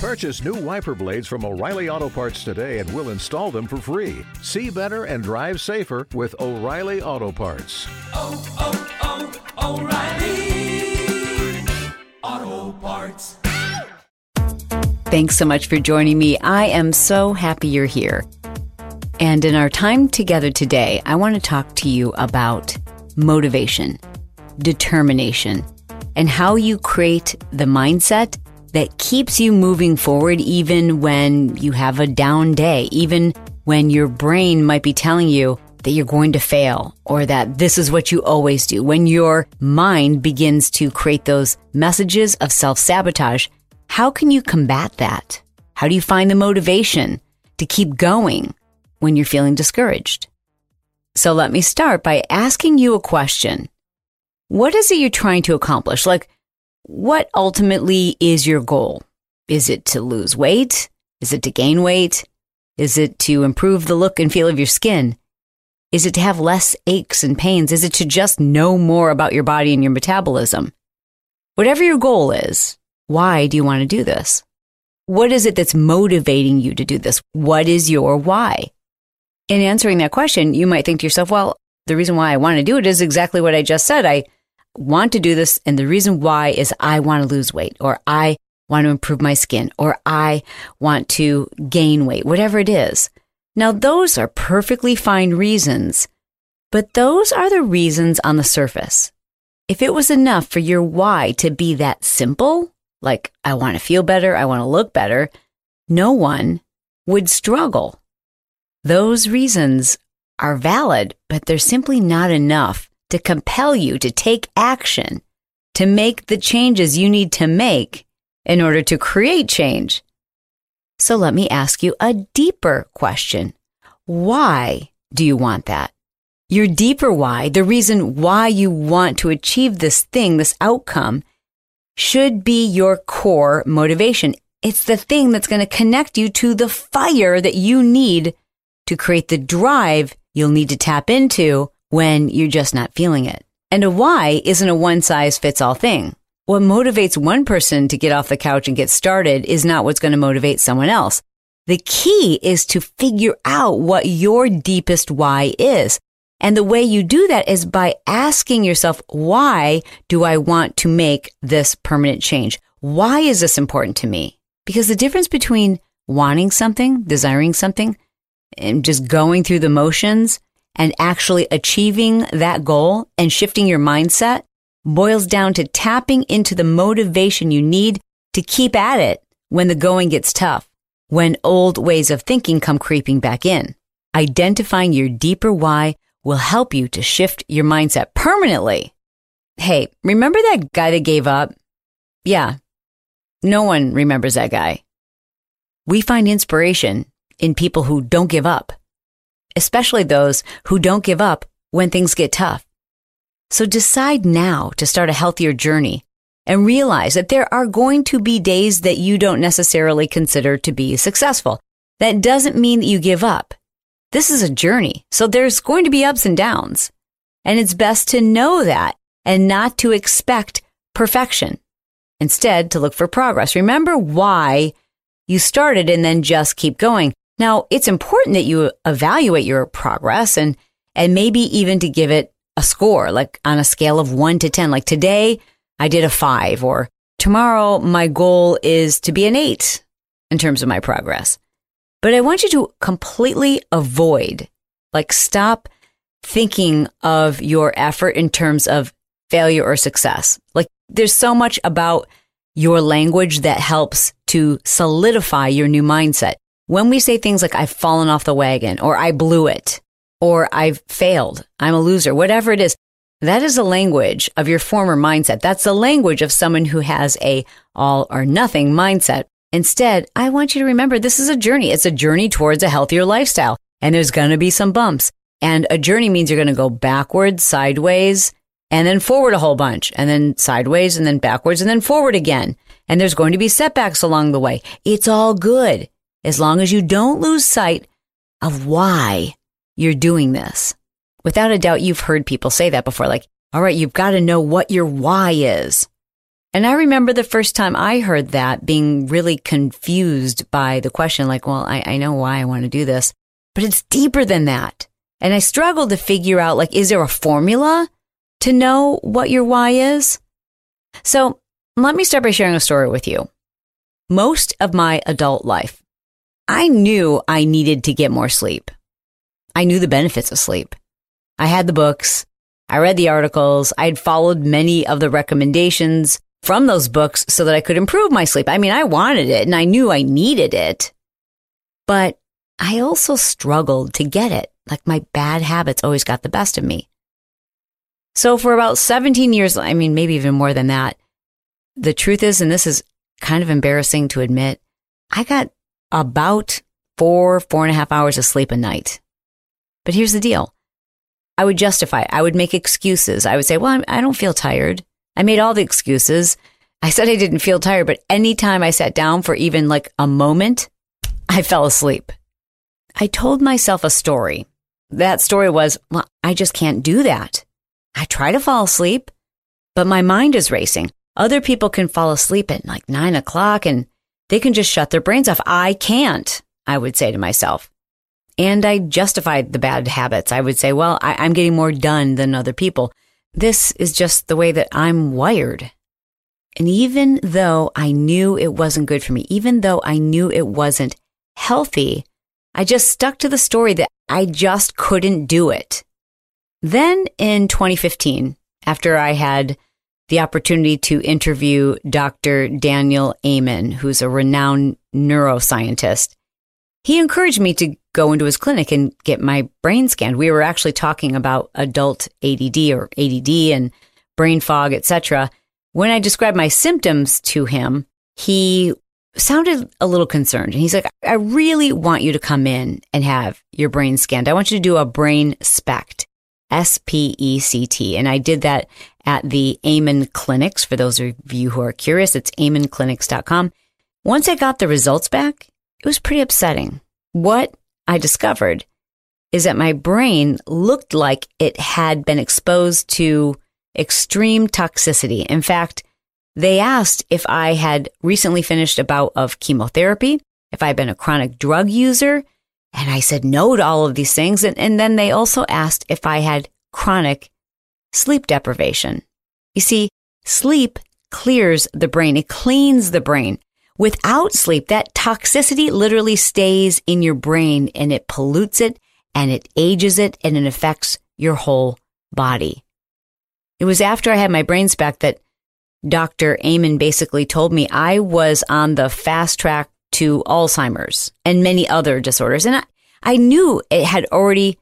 Purchase new wiper blades from O'Reilly Auto Parts today and we'll install them for free. See better and drive safer with O'Reilly Auto Parts. Oh, oh, oh, O'Reilly Auto Parts. Thanks so much for joining me. I am so happy you're here. And in our time together today, I want to talk to you about motivation, determination, and how you create the mindset that keeps you moving forward even when you have a down day, even when your brain might be telling you that you're going to fail or that this is what you always do. When your mind begins to create those messages of self sabotage, how can you combat that? How do you find the motivation to keep going when you're feeling discouraged? So let me start by asking you a question. What is it you're trying to accomplish? Like, what ultimately is your goal? Is it to lose weight? Is it to gain weight? Is it to improve the look and feel of your skin? Is it to have less aches and pains? Is it to just know more about your body and your metabolism? Whatever your goal is, why do you want to do this? What is it that's motivating you to do this? What is your why? In answering that question, you might think to yourself, well, the reason why I want to do it is exactly what I just said. I want to do this. And the reason why is I want to lose weight or I want to improve my skin or I want to gain weight, whatever it is. Now, those are perfectly fine reasons, but those are the reasons on the surface. If it was enough for your why to be that simple, like I want to feel better, I want to look better, no one would struggle. Those reasons are valid, but they're simply not enough to compel you to take action, to make the changes you need to make in order to create change. So let me ask you a deeper question. Why do you want that? Your deeper why, the reason why you want to achieve this thing, this outcome, should be your core motivation. It's the thing that's going to connect you to the fire that you need to create the drive you'll need to tap into when you're just not feeling it. And a why isn't a one size fits all thing. What motivates one person to get off the couch and get started is not what's going to motivate someone else. The key is to figure out what your deepest why is. And the way you do that is by asking yourself, why do I want to make this permanent change? Why is this important to me? Because the difference between wanting something, desiring something, and just going through the motions and actually achieving that goal and shifting your mindset boils down to tapping into the motivation you need to keep at it when the going gets tough, when old ways of thinking come creeping back in. Identifying your deeper why will help you to shift your mindset permanently. Hey, remember that guy that gave up? Yeah. No one remembers that guy. We find inspiration in people who don't give up especially those who don't give up when things get tough. So decide now to start a healthier journey and realize that there are going to be days that you don't necessarily consider to be successful. That doesn't mean that you give up. This is a journey, so there's going to be ups and downs. And it's best to know that and not to expect perfection. Instead, to look for progress. Remember why you started and then just keep going. Now, it's important that you evaluate your progress and, and maybe even to give it a score, like on a scale of one to 10. Like today, I did a five, or tomorrow, my goal is to be an eight in terms of my progress. But I want you to completely avoid, like, stop thinking of your effort in terms of failure or success. Like, there's so much about your language that helps to solidify your new mindset. When we say things like, I've fallen off the wagon, or I blew it, or I've failed, I'm a loser, whatever it is, that is the language of your former mindset. That's the language of someone who has a all or nothing mindset. Instead, I want you to remember this is a journey. It's a journey towards a healthier lifestyle. And there's going to be some bumps. And a journey means you're going to go backwards, sideways, and then forward a whole bunch, and then sideways, and then backwards, and then forward again. And there's going to be setbacks along the way. It's all good as long as you don't lose sight of why you're doing this. Without a doubt, you've heard people say that before. Like, all right, you've got to know what your why is. And I remember the first time I heard that being really confused by the question, like, well, I, I know why I want to do this, but it's deeper than that. And I struggled to figure out, like, is there a formula to know what your why is? So let me start by sharing a story with you. Most of my adult life, I knew I needed to get more sleep. I knew the benefits of sleep. I had the books. I read the articles. I had followed many of the recommendations from those books so that I could improve my sleep. I mean, I wanted it and I knew I needed it, but I also struggled to get it. Like my bad habits always got the best of me. So for about 17 years, I mean, maybe even more than that, the truth is, and this is kind of embarrassing to admit, I got about four, four and a half hours of sleep a night. But here's the deal. I would justify it. I would make excuses. I would say, well, I'm, I do not feel tired. I made all the excuses. I said I didn't feel tired, but anytime I sat down for even like a moment, I fell asleep. I told myself a story. That story was, well, I just can't do that. I try to fall asleep, but my mind is racing. Other people can fall asleep at like nine o'clock and they can just shut their brains off. I can't, I would say to myself. And I justified the bad habits. I would say, well, I, am getting more done than other people. This is just the way that I'm wired. And even though I knew it wasn't good for me, even though I knew it wasn't healthy, I just stuck to the story that I just couldn't do it. Then in 2015, after I had the opportunity to interview Dr. Daniel Amen, who's a renowned neuroscientist, he encouraged me to go into his clinic and get my brain scanned. We were actually talking about adult ADD or ADD and brain fog, etc. When I described my symptoms to him, he sounded a little concerned. And he's like, I really want you to come in and have your brain scanned. I want you to do a brain SPECT, S P E C T. And I did that at the Amen Clinics. For those of you who are curious, it's amenclinics.com. Once I got the results back, it was pretty upsetting. What I discovered is that my brain looked like it had been exposed to extreme toxicity. In fact, they asked if I had recently finished a bout of chemotherapy, if I'd been a chronic drug user, and I said no to all of these things. And, and then they also asked if I had chronic sleep deprivation. You see, sleep clears the brain. It cleans the brain. Without sleep, that toxicity literally stays in your brain and it pollutes it and it ages it and it affects your whole body. It was after I had my brain SPECT that Dr. Amen basically told me I was on the fast track to Alzheimer's and many other disorders. And I, I knew it had already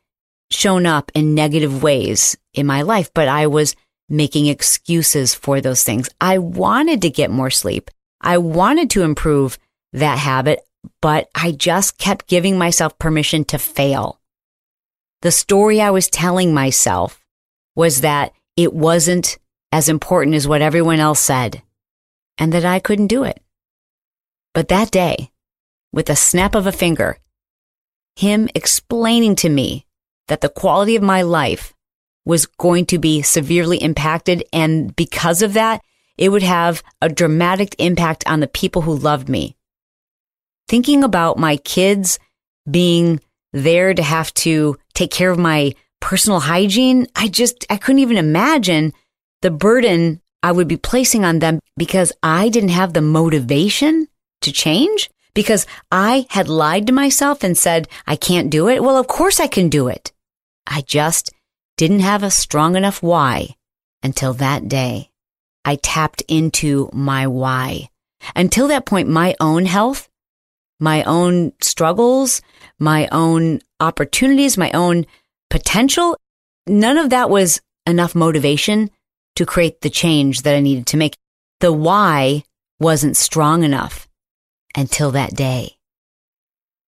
shown up in negative ways in my life, but I was making excuses for those things. I wanted to get more sleep. I wanted to improve that habit, but I just kept giving myself permission to fail. The story I was telling myself was that it wasn't as important as what everyone else said and that I couldn't do it. But that day, with a snap of a finger, him explaining to me that the quality of my life was going to be severely impacted. And because of that, it would have a dramatic impact on the people who loved me. Thinking about my kids being there to have to take care of my personal hygiene, I just, I couldn't even imagine the burden I would be placing on them because I didn't have the motivation to change because I had lied to myself and said, I can't do it. Well, of course I can do it. I just didn't have a strong enough why until that day. I tapped into my why. Until that point, my own health, my own struggles, my own opportunities, my own potential, none of that was enough motivation to create the change that I needed to make. The why wasn't strong enough until that day.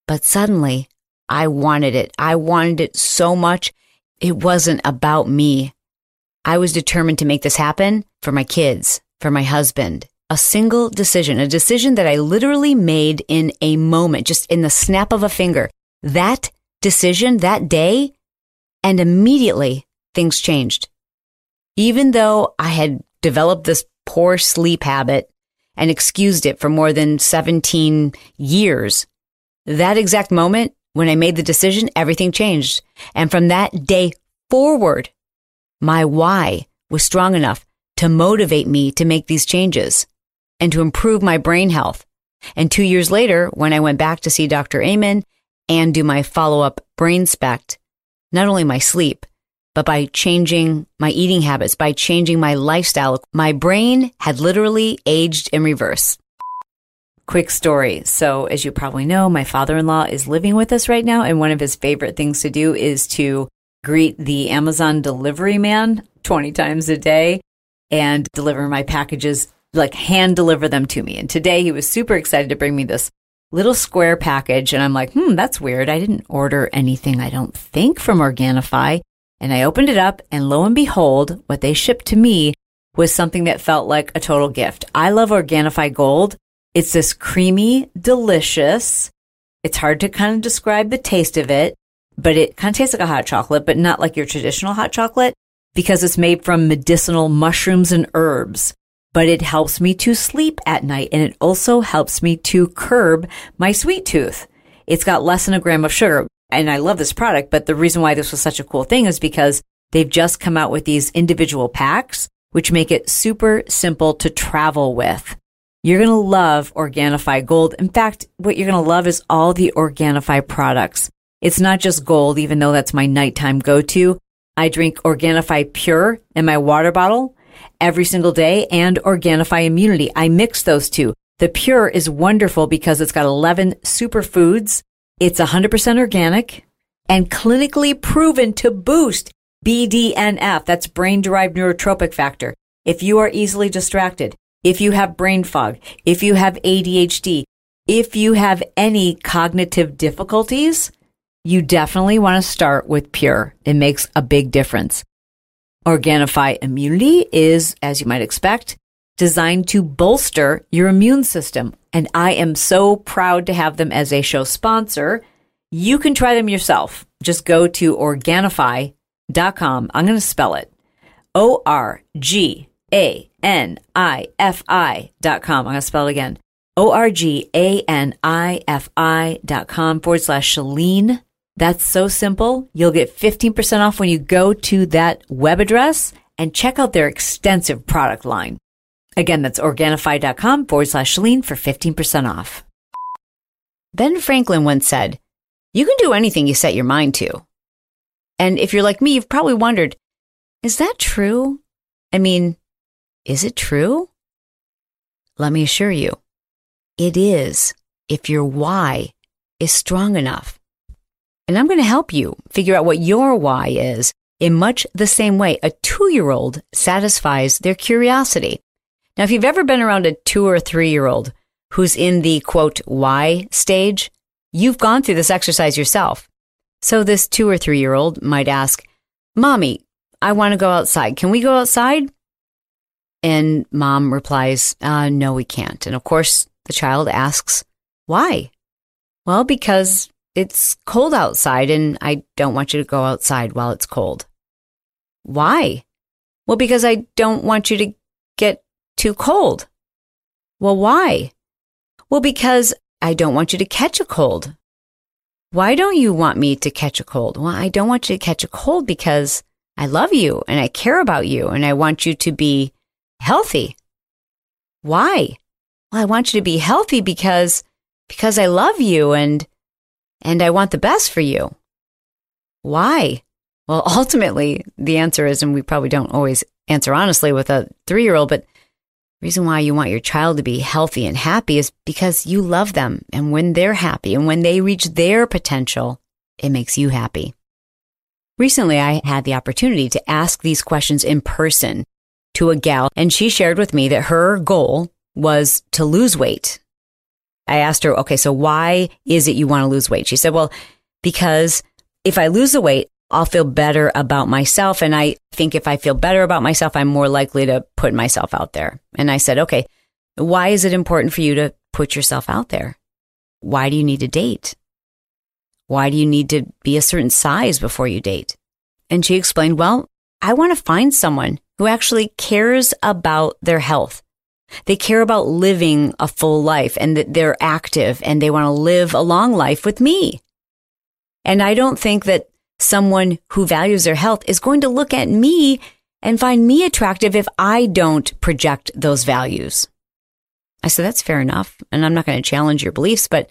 But suddenly I wanted it. I wanted it so much. It wasn't about me. I was determined to make this happen for my kids, for my husband. A single decision, a decision that I literally made in a moment, just in the snap of a finger. That decision, that day, and immediately things changed. Even though I had developed this poor sleep habit and excused it for more than 17 years. That exact moment when I made the decision, everything changed. And from that day forward, my why was strong enough to motivate me to make these changes and to improve my brain health. And two years later, when I went back to see Dr. Amen and do my follow up brain spect, not only my sleep, but by changing my eating habits, by changing my lifestyle, my brain had literally aged in reverse. Quick story. So, as you probably know, my father in law is living with us right now, and one of his favorite things to do is to greet the Amazon delivery man 20 times a day and deliver my packages, like hand deliver them to me. And today he was super excited to bring me this little square package. And I'm like, hmm, that's weird. I didn't order anything, I don't think, from Organifi. And I opened it up, and lo and behold, what they shipped to me was something that felt like a total gift. I love Organifi Gold. It's this creamy, delicious. It's hard to kind of describe the taste of it, but it kind of tastes like a hot chocolate, but not like your traditional hot chocolate because it's made from medicinal mushrooms and herbs. But it helps me to sleep at night and it also helps me to curb my sweet tooth. It's got less than a gram of sugar. And I love this product, but the reason why this was such a cool thing is because they've just come out with these individual packs, which make it super simple to travel with. You're going to love Organifi Gold. In fact, what you're going to love is all the Organifi products. It's not just gold, even though that's my nighttime go-to. I drink Organifi Pure in my water bottle every single day and Organifi Immunity. I mix those two. The Pure is wonderful because it's got 11 superfoods. It's 100% organic and clinically proven to boost BDNF. That's brain derived neurotrophic factor. If you are easily distracted, if you have brain fog, if you have ADHD, if you have any cognitive difficulties, you definitely want to start with Pure. It makes a big difference. Organifi Immunity is, as you might expect, designed to bolster your immune system. And I am so proud to have them as a show sponsor. You can try them yourself. Just go to Organifi.com. I'm going to spell it O R G A N I F I dot com. I'm going to spell it again. O R G A N I F I dot com forward slash Chalene that's so simple. You'll get 15% off when you go to that web address and check out their extensive product line. Again, that's Organifi.com forward slash Chalene for 15% off. Ben Franklin once said, You can do anything you set your mind to. And if you're like me, you've probably wondered, is that true? I mean, is it true? Let me assure you, it is if your why is strong enough. And I'm going to help you figure out what your why is in much the same way a two year old satisfies their curiosity. Now, if you've ever been around a two or three year old who's in the quote, why stage, you've gone through this exercise yourself. So this two or three year old might ask, Mommy, I want to go outside. Can we go outside? And mom replies, uh, No, we can't. And of course, the child asks, Why? Well, because it's cold outside and I don't want you to go outside while it's cold. Why? Well, because I don't want you to get too cold. Well, why? Well, because I don't want you to catch a cold. Why don't you want me to catch a cold? Well, I don't want you to catch a cold because I love you and I care about you and I want you to be healthy. Why? Well, I want you to be healthy because, because I love you and and I want the best for you. Why? Well, ultimately, the answer is, and we probably don't always answer honestly with a three year old, but the reason why you want your child to be healthy and happy is because you love them. And when they're happy and when they reach their potential, it makes you happy. Recently, I had the opportunity to ask these questions in person to a gal, and she shared with me that her goal was to lose weight I asked her, okay, so why is it you want to lose weight? She said, well, because if I lose the weight, I'll feel better about myself. And I think if I feel better about myself, I'm more likely to put myself out there. And I said, okay, why is it important for you to put yourself out there? Why do you need to date? Why do you need to be a certain size before you date? And she explained, well, I want to find someone who actually cares about their health. They care about living a full life and that they're active and they want to live a long life with me. And I don't think that someone who values their health is going to look at me and find me attractive if I don't project those values. I said, that's fair enough. And I'm not going to challenge your beliefs, but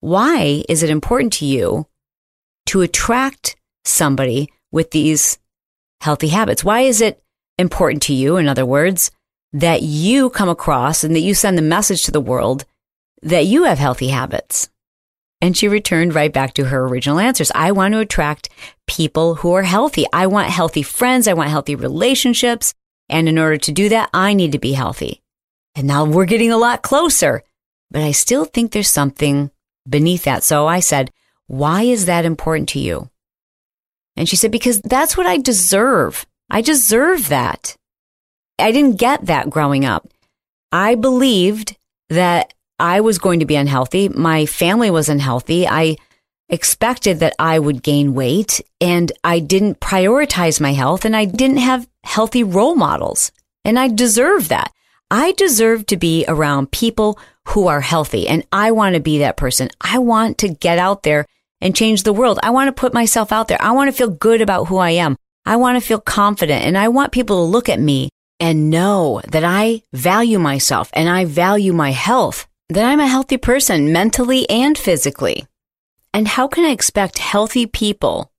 why is it important to you to attract somebody with these healthy habits? Why is it important to you, in other words, that you come across and that you send the message to the world that you have healthy habits? And she returned right back to her original answers. I want to attract people who are healthy. I want healthy friends. I want healthy relationships. And in order to do that, I need to be healthy. And now we're getting a lot closer, but I still think there's something beneath that. So I said, why is that important to you? And she said, because that's what I deserve. I deserve that. I didn't get that growing up. I believed that I was going to be unhealthy. My family was unhealthy. I expected that I would gain weight and I didn't prioritize my health and I didn't have healthy role models. And I deserve that. I deserve to be around people who are healthy and I want to be that person. I want to get out there and change the world. I want to put myself out there. I want to feel good about who I am. I want to feel confident and I want people to look at me and know that I value myself and I value my health that I'm a healthy person mentally and physically. And how can I expect healthy people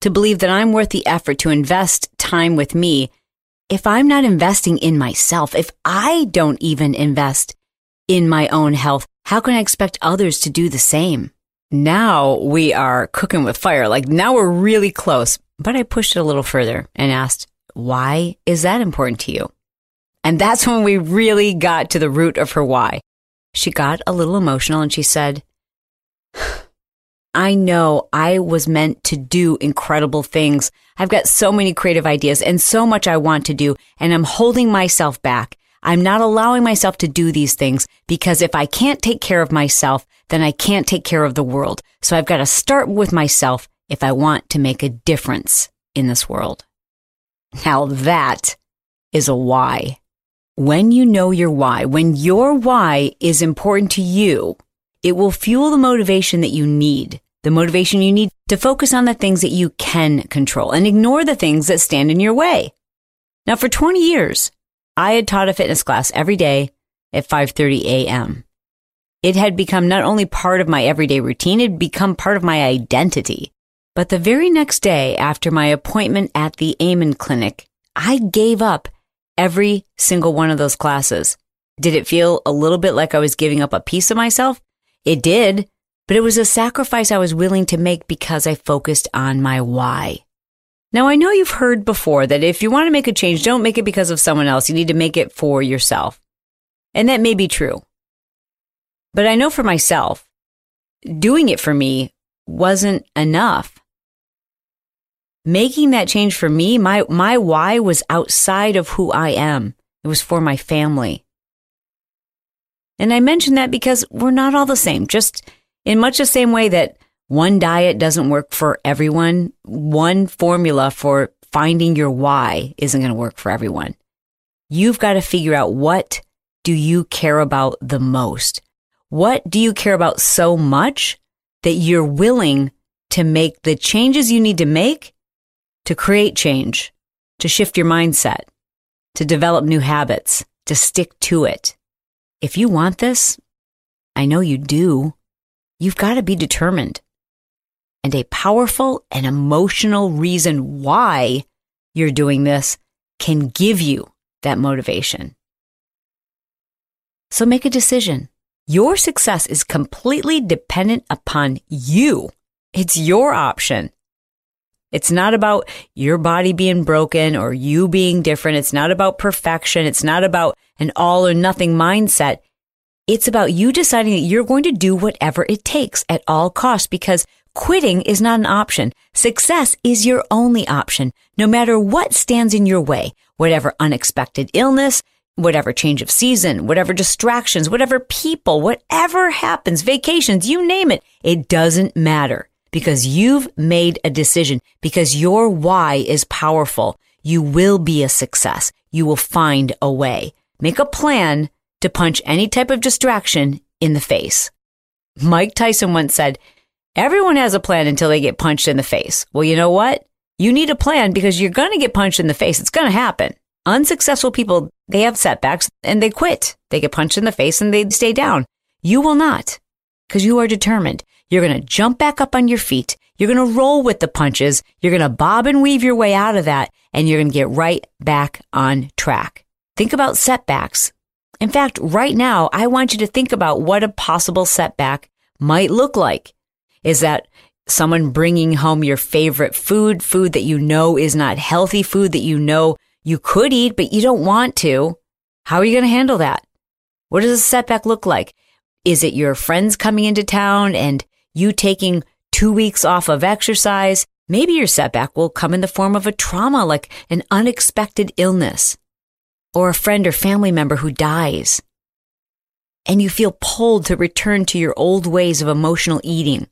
to believe that I'm worth the effort to invest time with me if I'm not investing in myself? If I don't even invest in my own health, how can I expect others to do the same? Now we are cooking with fire. Like now we're really close. But I pushed it a little further and asked, why is that important to you? And that's when we really got to the root of her why she got a little emotional and she said, I know I was meant to do incredible things. I've got so many creative ideas and so much I want to do, and I'm holding myself back. I'm not allowing myself to do these things because if I can't take care of myself, then I can't take care of the world. So I've got to start with myself if I want to make a difference in this world. Now that is a why when you know your why, when your why is important to you, it will fuel the motivation that you need, the motivation you need to focus on the things that you can control and ignore the things that stand in your way. Now, for 20 years, I had taught a fitness class every day at 5:30 a.m. It had become not only part of my everyday routine, it had become part of my identity. But the very next day after my appointment at the Amen Clinic, I gave up every single one of those classes. Did it feel a little bit like I was giving up a piece of myself? It did, but it was a sacrifice I was willing to make because I focused on my why. Now, I know you've heard before that if you want to make a change, don't make it because of someone else. You need to make it for yourself. And that may be true. But I know for myself, doing it for me wasn't enough making that change for me, my, my why was outside of who I am. It was for my family. And I mention that because we're not all the same. Just in much the same way that one diet doesn't work for everyone, one formula for finding your why isn't going to work for everyone. You've got to figure out what do you care about the most? What do you care about so much that you're willing to make the changes you need to make to create change, to shift your mindset, to develop new habits, to stick to it. If you want this, I know you do, you've got to be determined. And a powerful and emotional reason why you're doing this can give you that motivation. So make a decision. Your success is completely dependent upon you. It's your option. It's not about your body being broken or you being different. It's not about perfection. It's not about an all or nothing mindset. It's about you deciding that you're going to do whatever it takes at all costs because quitting is not an option. Success is your only option, no matter what stands in your way, whatever unexpected illness, whatever change of season, whatever distractions, whatever people, whatever happens, vacations, you name it. It doesn't matter because you've made a decision, because your why is powerful. You will be a success. you will find a way. Make a plan to punch any type of distraction in the face. Mike Tyson once said, Everyone has a plan until they get punched in the face. Well, you know what? You need a plan because you're going to get punched in the face. It's going to happen. Unsuccessful people, they have setbacks and they quit. They get punched in the face and they stay down. You will not because you are determined. You're going to jump back up on your feet. You're going to roll with the punches. You're going to bob and weave your way out of that and you're going to get right back on track. Think about setbacks. In fact, right now, I want you to think about what a possible setback might look like. Is that someone bringing home your favorite food, food that you know is not healthy, food that you know you could eat, but you don't want to? How are you going to handle that? What does a setback look like? Is it your friends coming into town and you taking two weeks off of exercise? Maybe your setback will come in the form of a trauma like an unexpected illness or a friend or family member who dies. And you feel pulled to return to your old ways of emotional eating.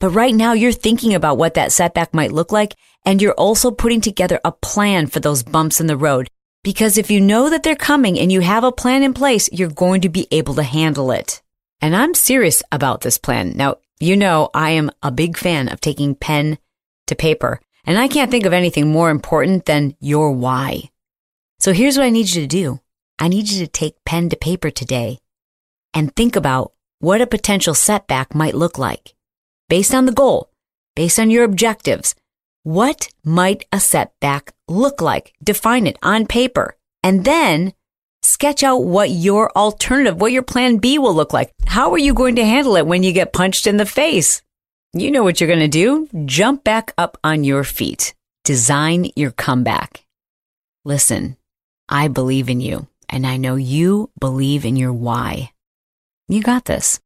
But right now you're thinking about what that setback might look like, and you're also putting together a plan for those bumps in the road. Because if you know that they're coming and you have a plan in place, you're going to be able to handle it. And I'm serious about this plan. Now, you know, I am a big fan of taking pen to paper, and I can't think of anything more important than your why. So here's what I need you to do. I need you to take pen to paper today and think about what a potential setback might look like. Based on the goal, based on your objectives, what might a setback look like? Define it on paper and then sketch out what your alternative, what your plan B will look like. How are you going to handle it when you get punched in the face? You know what you're going to do. Jump back up on your feet. Design your comeback. Listen, I believe in you and I know you believe in your why. You got this.